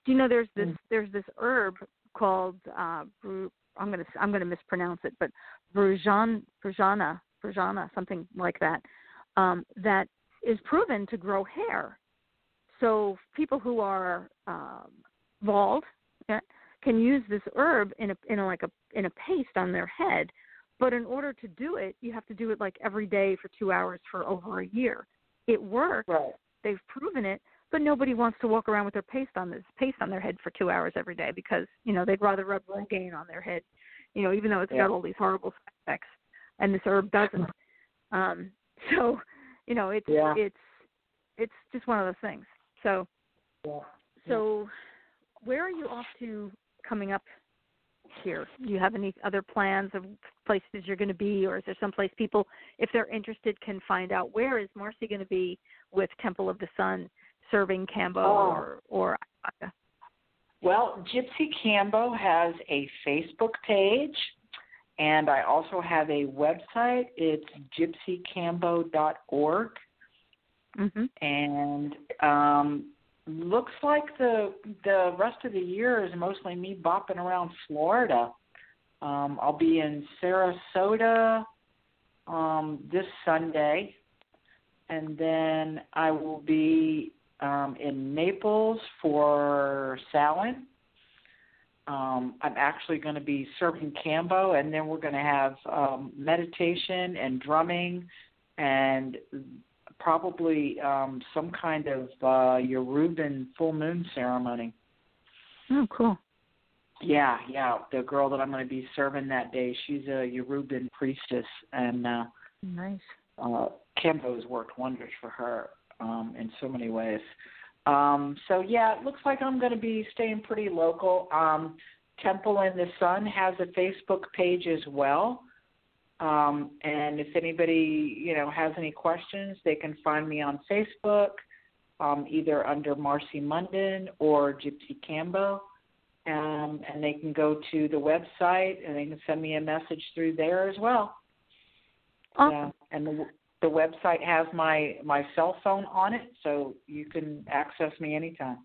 Do you know there's this Mm. there's this herb called uh, bru- I'm gonna I'm gonna mispronounce it, but brujan brujana brujana something like that um, that is proven to grow hair. So people who are um, bald yeah, can use this herb in a in a, like a in a paste on their head. But in order to do it, you have to do it like every day for two hours for over a year. It works. right. They've proven it, but nobody wants to walk around with their paste on this paste on their head for two hours every day because you know they'd rather rub Rogaine on their head, you know, even though it's Yeah. got all these horrible side effects, and this herb doesn't. Um, so, you know, it's Yeah. it's it's just one of those things. So Yeah. so, where are you off to coming up here? Do you have any other plans of places you're going to be, or is there someplace people, if they're interested, can find out where is Marci going to be with Temple of the Sun serving Kambo Oh. or or? Well, Gypsy Kambo has a Facebook page, and I also have a website. It's gypsykambo.org, hmm and um, looks like the the rest of the year is mostly me bopping around Florida. Um, I'll be in Sarasota um, this Sunday, and then I will be um, in Naples for Samhain. Um, I'm actually going to be serving Kambo, and then we're going to have um, meditation and drumming, and probably um, some kind of uh, Yoruban full moon ceremony. Oh, cool. Yeah, yeah. The girl that I'm going to be serving that day, she's a Yoruban priestess, and uh, Nice. uh, has worked wonders for her um, in so many ways. Um, so yeah, it looks like I'm going to be staying pretty local. Um, Temple in the Sun has a Facebook page as well. Um, and if anybody, you know, has any questions, they can find me on Facebook, um, either under Marci Munden or Gypsy Kambo. Um, and they can go to the website and they can send me a message through there as well. Awesome. Yeah, and the the website has my my cell phone on it, so you can access me anytime.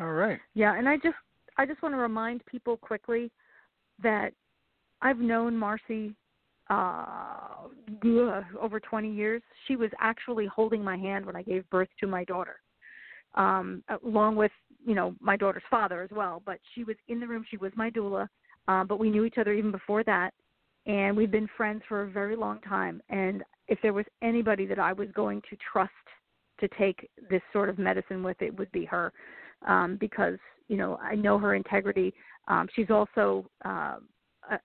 All right. Yeah, and I just I just want to remind people quickly that I've known Marci uh over 20 years. She was actually holding my hand when I gave birth to my daughter. Um along with, you know, my daughter's father as well, but she was in the room, she was my doula. Um but we knew each other even before that and we've been friends for a very long time and if there was anybody that I was going to trust to take this sort of medicine with it would be her um, because you know I know her integrity. Um, she's also uh,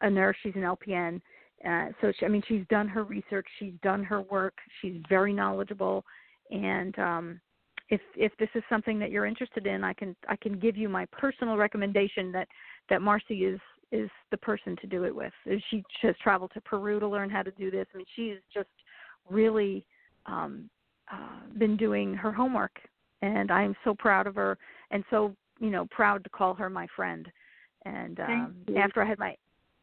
a nurse. She's an LPN, uh, so she, I mean she's done her research. She's done her work. She's very knowledgeable, and um, if if this is something that you're interested in, I can I can give you my personal recommendation that that Marci is is the person to do it with. She has traveled to Peru to learn how to do this. I mean she's just really um, uh, been doing her homework, and I am so proud of her, and so you know proud to call her my friend. And um, after I had my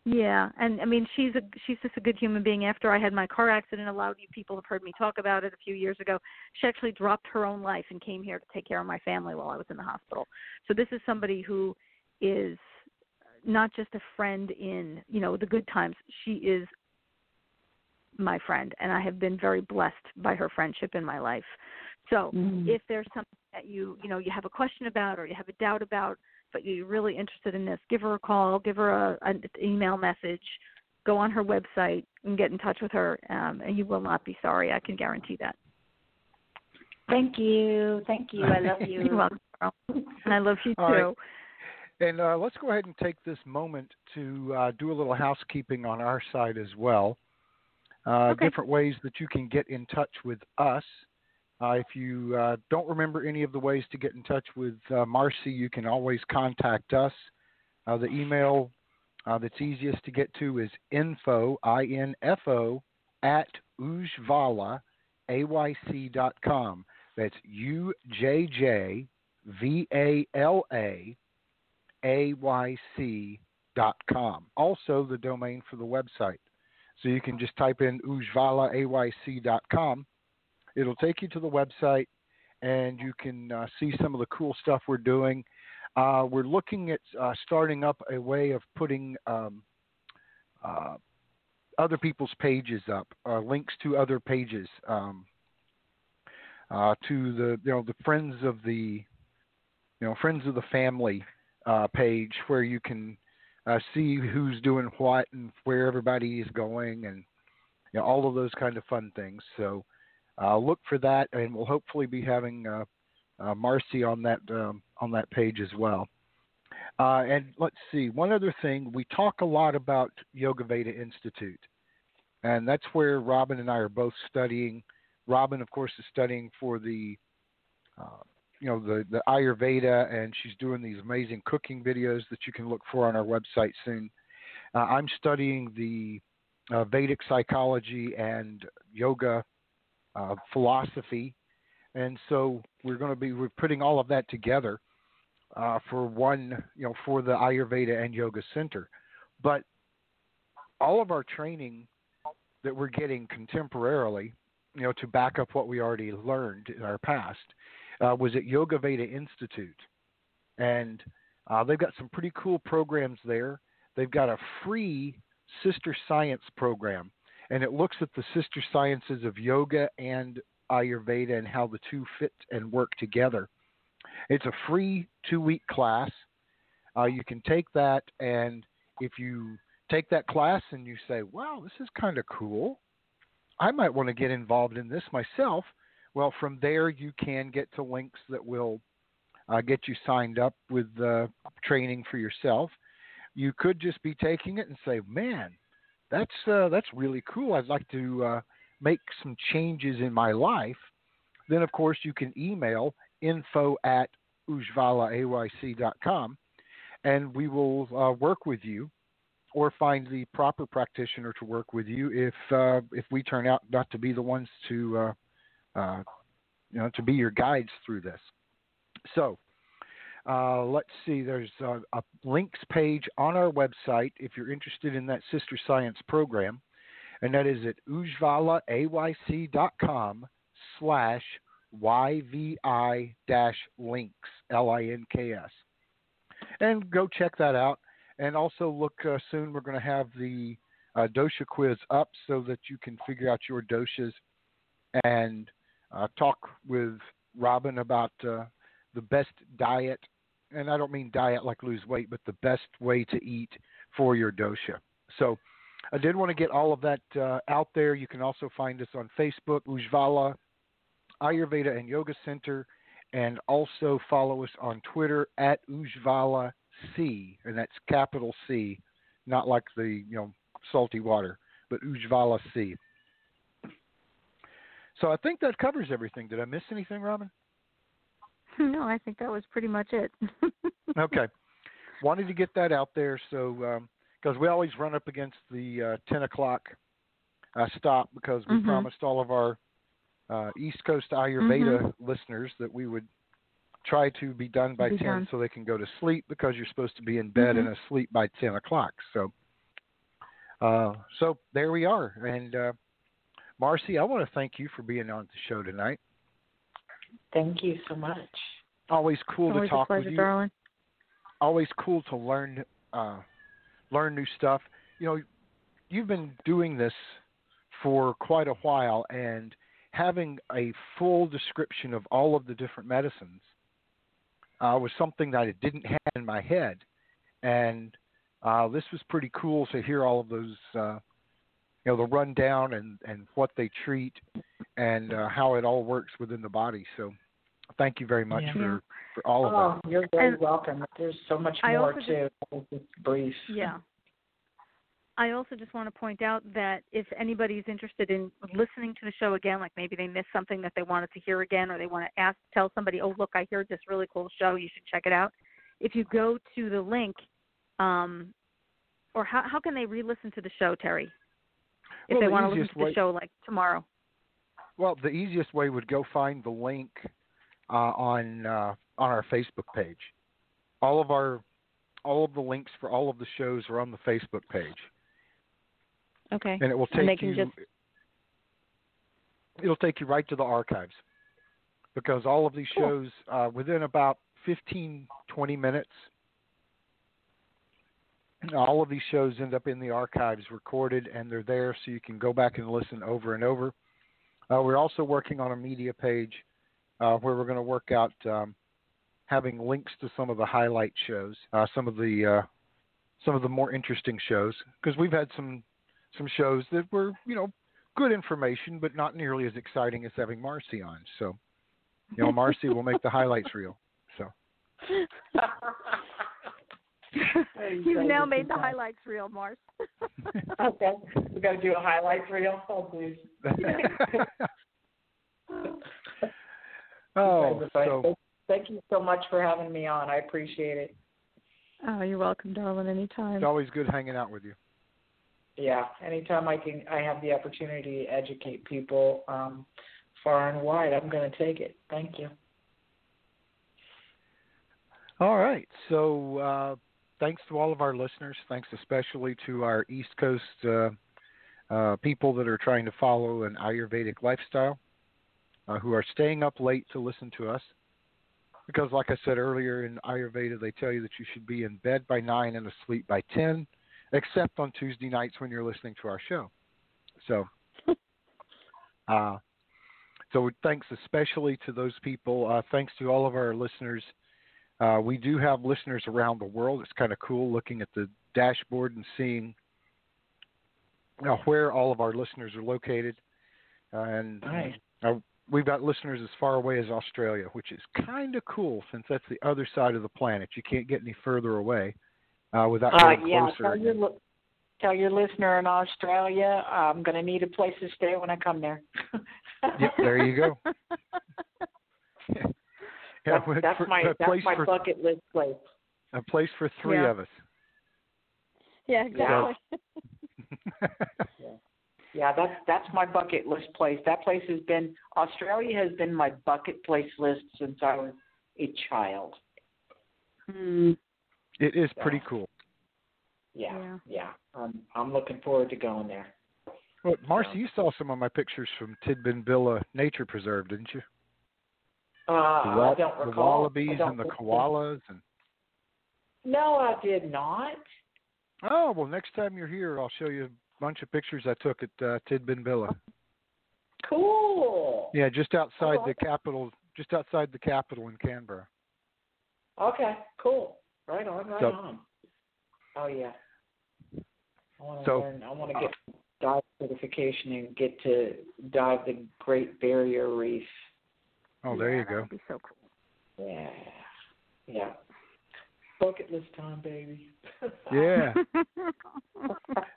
Yeah, and I mean she's a she's just a good human being. After I had my car accident, a lot of you people have heard me talk about it a few years ago. She actually dropped her own life and came here to take care of my family while I was in the hospital. So this is somebody who is not just a friend in you know the good times. She is my friend, and I have been very blessed by her friendship in my life. So Mm. if there's something that you you know you have a question about or you have a doubt about, but you're really interested in this, give her a call, give her a an email message, go on her website and get in touch with her, um, and you will not be sorry. I can guarantee that. Thank you. Thank you. I love you. You're welcome, Carl. and I love you too. All right. And uh, let's go ahead and take this moment to uh, do a little housekeeping on our side as well. Uh, Okay. Different ways that you can get in touch with us. Uh, if you uh, don't remember any of the ways to get in touch with uh, Marci, you can always contact us. Uh, the email uh, that's easiest to get to is info, I-N-F-O, at ujjvala, A-Y-C dot com. That's U-J-J-V-A-L-A, A-Y-C dot com. Also, the domain for the website. So you can just type in ujjvala, A-Y-C dot com. It'll take you to the website, and you can uh, see some of the cool stuff we're doing. Uh, we're looking at uh, starting up a way of putting um, uh, other people's pages up, uh, links to other pages, um, uh, to the you know the friends of the you know friends of the family page where you can see who's doing what and where everybody is going and you know, all of those kind of fun things. So look for that, and we'll hopefully be having uh, uh, Marci on that um, on that page as well. Uh, and let's see, one other thing, we talk a lot about Yoga Veda Institute, and that's where Robin and I are both studying. Robin, of course, is studying for the you know the the Ayurveda, and she's doing these amazing cooking videos that you can look for on our website soon. Uh, I'm studying the uh, Vedic psychology and yoga uh, philosophy, and so we're going to be we're putting all of that together uh, for one, you know, for the Ayurveda and Yoga Center. But all of our training that we're getting contemporarily, you know, to back up what we already learned in our past, uh, was at Yoga Veda Institute, and uh, they've got some pretty cool programs there. They've got a free sister science program, and it looks at the sister sciences of yoga and Ayurveda and how the two fit and work together. It's a free two week class. Uh, you can take that, and if you take that class and you say, wow, this is kind of cool, I might want to get involved in this myself. Well, from there, you can get to links that will uh, get you signed up with uh, training for yourself. You could just be taking it and say, man, that's uh, that's really cool. I'd like to uh, make some changes in my life. Then, of course, you can email info at ujjvalaayc.com and we will uh, work with you or find the proper practitioner to work with you if uh, if we turn out not to be the ones to uh, uh, you know to be your guides through this. So uh, let's see. There's a, a links page on our website if you're interested in that Sister Science program, and that is at ujjvalaayc.com slash YVI links, L I N K S. And go check that out. And also look uh, soon, we're going to have the uh, dosha quiz up so that you can figure out your doshas and uh, talk with Robin about uh, the best diet. And I don't mean diet like lose weight, but the best way to eat for your dosha. So I did want to get all of that uh, out there. You can also find us on Facebook, Ujjvala Ayurveda and Yoga Center, and also follow us on Twitter at Ujjvala C, and that's capital C, not like the you know salty water, but Ujjvala C. So I think that covers everything. Did I miss anything, Robin? No, I think that was pretty much it. okay. Wanted to get that out there so because we always run up against the uh, 10 o'clock uh, stop because we Mhm. promised all of our uh, East Coast Ayurveda listeners that we would try to be done by Be 10 done. so they can go to sleep because you're supposed to be in bed Mhm. and asleep by 10 o'clock. So Uh, so there we are. And uh, Marci, I want to thank you for being on the show tonight. Thank you so much. Always cool Always to talk a pleasure, with you. darling. Always cool to learn uh, learn new stuff. You know, you've been doing this for quite a while, and having a full description of all of the different medicines uh, was something that I didn't have in my head, and uh, this was pretty cool to hear all of those, uh, you know, the rundown and and what they treat, and uh, how it all works within the body. So, thank you very much Yeah. for for all of that. Oh, you're very And welcome. There's so much I more also too. Just brief. Yeah. I also just want to point out that if anybody's interested in listening to the show again, like maybe they missed something that they wanted to hear again, or they want to ask, tell somebody, "Oh, look, I heard this really cool show. You should check it out." If you go to the link, um, or how how can they re-listen to the show, Terry? If Well, they the want to listen to the show like tomorrow. Well, the easiest way would go find the link uh, on uh, on our Facebook page. All of our all of the links for all of the shows are on the Facebook page, Okay. and it will take And they can you. just It'll take you right to the archives because all of these Cool. shows uh, within about 15, 20 minutes. All of these shows end up in the archives recorded and they're there so you can go back and listen over and over. Uh, we're also working on a media page uh, where we're going to work out um, having links to some of the highlight shows, uh, some of the uh, some of the more interesting shows, because we've had some some shows that were you know good information, but not nearly as exciting as having Marci on. So, you know, Marci will make the highlights real. So, You've now made the highlights reel, Mars. okay. We got to do a highlights reel. Oh, please. oh, Thank- so Thank you so much for having me on. I appreciate it. oh, you're welcome, darling. Anytime. it's always good hanging out with you. Yeah, anytime I can, I have the opportunity to educate people um, far and wide. I'm going to take it. Thank you. All right. So, uh, thanks to all of our listeners. Thanks especially to our East Coast uh, uh, people that are trying to follow an Ayurvedic lifestyle, uh, who are staying up late to listen to us. Because, like I said earlier, in Ayurveda, they tell you that you should be in bed by 9 and asleep by 10, except on Tuesday nights when you're listening to our show. So, uh, so thanks especially to those people. Uh, thanks to all of our listeners. Uh, we do have listeners around the world. It's kind of cool looking at the dashboard and seeing you know, where all of our listeners are located. Uh, and uh, we've got listeners as far away as Australia, which is kind of cool since that's the other side of the planet. You can't get any further away uh, without Uh, getting yeah, closer. tell your, li- tell your listener in Australia I'm going to need a place to stay when I come there. Yep, there you go. yeah, That's, that's for- my a that's my for bucket list place. a place for three Yeah. of us. yeah, exactly. Yeah, yeah, that's that's my bucket list place. That place has been Australia has been my bucket place list since I was a child. Hmm. it is pretty cool. Yeah, Yeah. yeah. I'm I'm looking forward to going there. Well, Marci, you saw some of my pictures from Tidbinbilla Nature Preserve, didn't you? Uh, The, I don't the recall. I wallabies and the koalas and No, I did not. oh well next time you're here I'll show you a bunch of pictures I took at uh, Tidbinbilla. Cool. Yeah, just outside Oh, the okay. capital just outside the capital in Canberra. Okay, cool. Right on, right So- on. Oh yeah. I want to So- learn. I want to get dive certification and get to dive the Great Barrier Reef. Oh, there you go. That'd be so cool. Yeah, yeah. Bucket list time, baby. Yeah.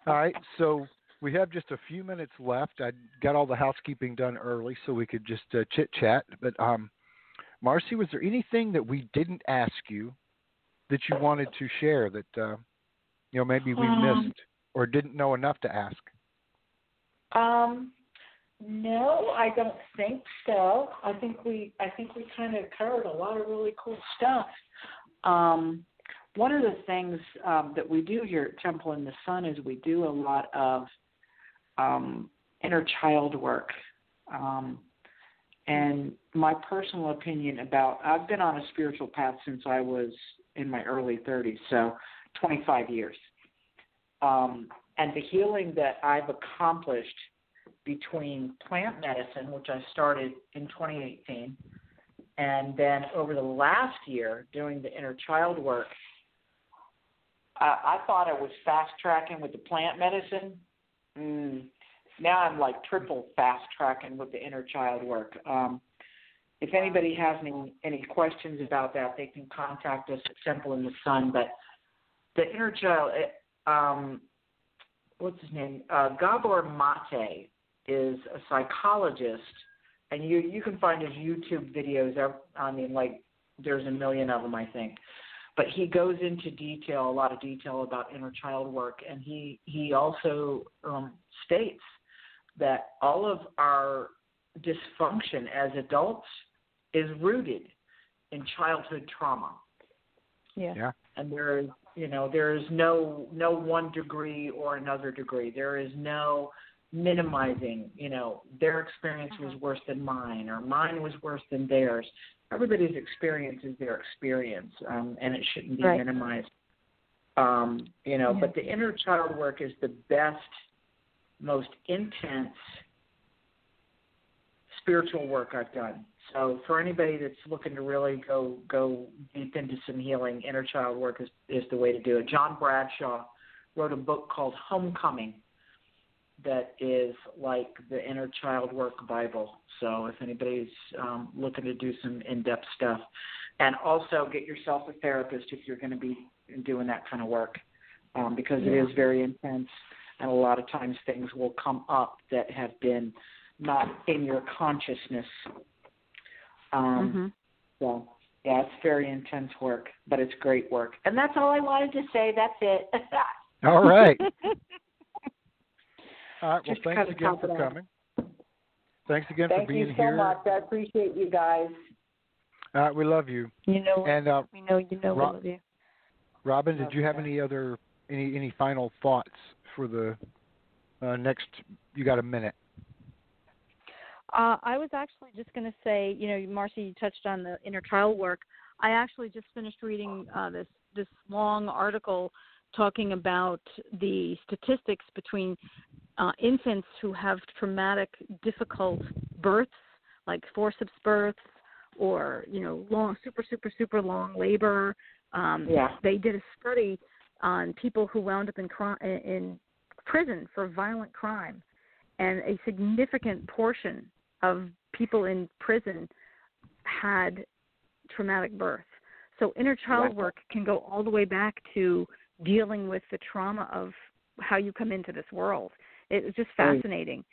All right, so we have just a few minutes left. I got all the housekeeping done early so we could just uh, chit chat. But um, Marci, was there anything that we didn't ask you that you wanted to share that uh, you know maybe we Um, missed or didn't know enough to ask? Um, no, I don't think so. I think we I think we kind of covered a lot of really cool stuff. Um, one of the things um, that we do here at Temple in the Sun is we do a lot of um, inner child work. Um, and my personal opinion about I've been on a spiritual path since I was in my early 30s, so 25 years. Um, and the healing that I've accomplished between plant medicine, which I started in 2018, and then over the last year doing the inner child work, I, I thought I was fast tracking with the plant medicine. Mm, now I'm like triple fast tracking with the inner child work. Um, if anybody has any any questions about that, they can contact us at Temple in the Sun. But the inner child, eh, um, what's his name? Uh, Gabor Mate is a psychologist, and you you can find his YouTube videos. I mean, like there's a million of them, I think. But he goes into detail, a lot of detail about inner child work, and he he also um, states that all of our dysfunction as adults is rooted in childhood trauma. Yeah. Yeah. And there is, you know, there is no no one degree or another degree. There is no minimizing, you know, their experience was worse than mine or mine was worse than theirs. Everybody's experience is their experience, um, and it shouldn't be Right. minimized. Um, you know, Yeah. but the inner child work is the best, most intense spiritual work I've done. So for anybody that's looking to really go go deep into some healing, inner child work is is the way to do it. John Bradshaw wrote a book called Homecoming that is like the inner child work Bible. So if anybody's um, looking to do some in-depth stuff, and also get yourself a therapist if you're going to be doing that kind of work, um, because it Yeah. is very intense, and a lot of times things will come up that have been not in your consciousness. Um, Mhm. So yeah, it's very intense work, but it's great work. And that's all I wanted to say. That's it. All right. All right. Well, Just thanks again for coming. Thanks again Thank for being here. Thank you so here. much. I appreciate you guys. All right, we love you. You know, And uh, we know you know we Rob- love you. Robin, did you have any other any any final thoughts for the uh, next? You got a minute. Uh, I was actually just going to say, you know, Marci, you touched on the inner child work. I actually just finished reading uh, this this long article talking about the statistics between uh, infants who have traumatic, difficult births, like forceps births, or you know, long, super, super, super long labor. Um, Yeah. They did a study on people who wound up in cri- in prison for violent crime, and a significant portion of people in prison had traumatic birth. So inner child work can go all the way back to dealing with the trauma of how you come into this world. It's just fascinating.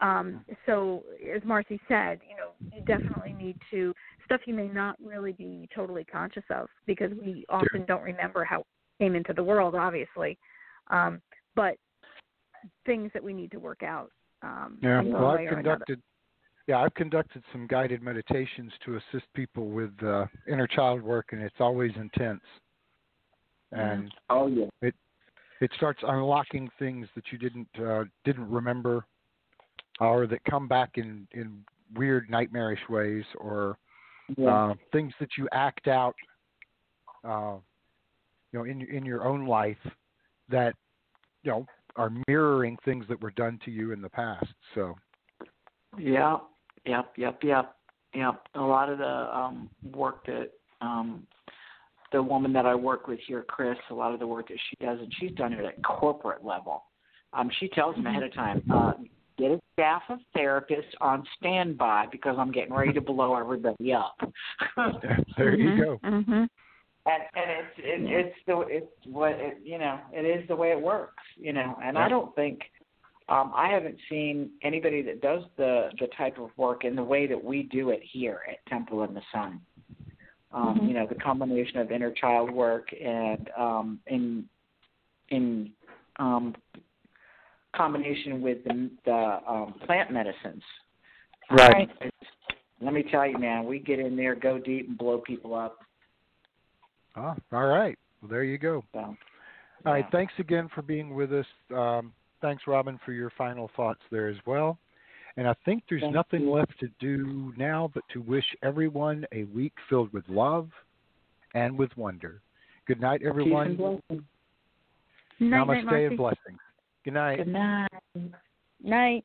Um, so as Marci said, you know, you definitely need to stuff you may not really be totally conscious of because we often don't remember how we came into the world, obviously. Um, but things that we need to work out. Um, Yeah. Well, I've or another. conducted. Yeah, I've conducted some guided meditations to assist people with uh, inner child work, and it's always intense. And Oh yeah. it starts unlocking things that you didn't uh, didn't remember, or that come back in in weird nightmarish ways, or Yeah. uh, things that you act out, uh, you know, in in your own life that you know are mirroring things that were done to you in the past. So Yep, yep, yep, yep, yep. A lot of the um, work that um, the woman that I work with here, Chris, a lot of the work that she does, and she's done it at corporate level. Um, she tells them ahead of time, uh, get a staff of therapists on standby because I'm getting ready to blow everybody up. there you go. Mm-hmm. and and it's it, it's the it's what it, you know it is the way it works you know and I don't think um I haven't seen anybody that does the the type of work in the way that we do it here at Temple in the Sun um Mhm. you know the combination of inner child work and um in in um combination with the the um plant medicines Right. It's, let me tell you man we get in there go deep and blow people up Oh, all right. Well, there you go. So, All right. yeah. Thanks again for being with us. Um, thanks, Robin, for your final thoughts there as well. And I think there's Thank nothing you. left to do now but to wish everyone a week filled with love and with wonder. Good night, Peace and everyone. blessings. Night, night, Namaste Marci. and blessings. Good night. Good night. Night.